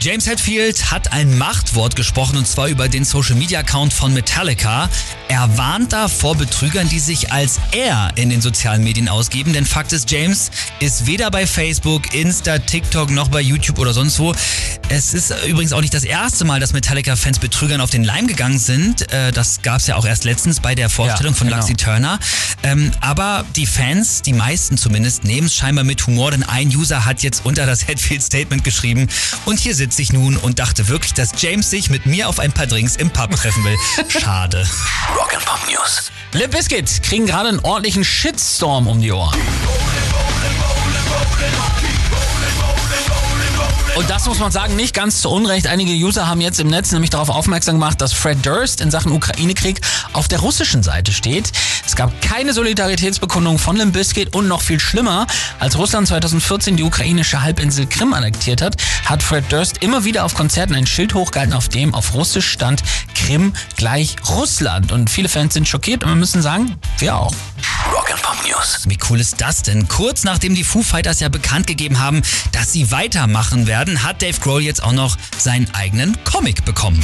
James Hetfield hat ein Machtwort gesprochen und zwar über den Social Media Account von Metallica. Er warnt da vor Betrügern, die sich als er in den sozialen Medien ausgeben. Denn Fakt ist, James ist weder bei Facebook, Insta, TikTok noch bei YouTube oder sonst wo. Es ist übrigens auch nicht das erste Mal, dass Metallica-Fans Betrügern auf den Leim gegangen sind. Äh, das gab es ja auch erst letztens bei der Vorstellung Ja, von genau. Luxy Turner. Ähm, aber die Fans, die meisten zumindest, nehmen es scheinbar mit Humor, denn ein User hat jetzt unter das Hetfield-Statement geschrieben und hier sitze ich nun und dachte wirklich, dass James sich mit mir auf ein paar Drinks im Pub treffen will. Schade. Rock and Pop News. Limp Bizkit kriegen gerade einen ordentlichen Shitstorm um die Ohren. Und das muss man sagen, nicht ganz zu Unrecht. Einige User haben jetzt im Netz nämlich darauf aufmerksam gemacht, dass Fred Durst in Sachen Ukraine-Krieg auf der russischen Seite steht. Es gab keine Solidaritätsbekundung von Limp Bizkit und noch viel schlimmer, als Russland 2014 die ukrainische Halbinsel Krim annektiert hat, hat Fred Durst immer wieder auf Konzerten ein Schild hochgehalten, auf dem auf Russisch stand Krim gleich Russland. Und viele Fans sind schockiert und wir müssen sagen, wir auch. Rock and Pop News. Wie cool ist das denn? Kurz nachdem die Foo Fighters ja bekannt gegeben haben, dass sie weitermachen werden, hat Dave Grohl jetzt auch noch seinen eigenen Comic bekommen.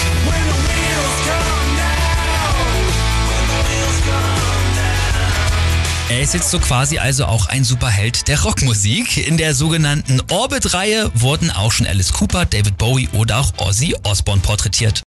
Er ist jetzt so quasi also auch ein Superheld der Rockmusik. In der sogenannten Orbit-Reihe wurden auch schon Alice Cooper, David Bowie oder auch Ozzy Osbourne porträtiert.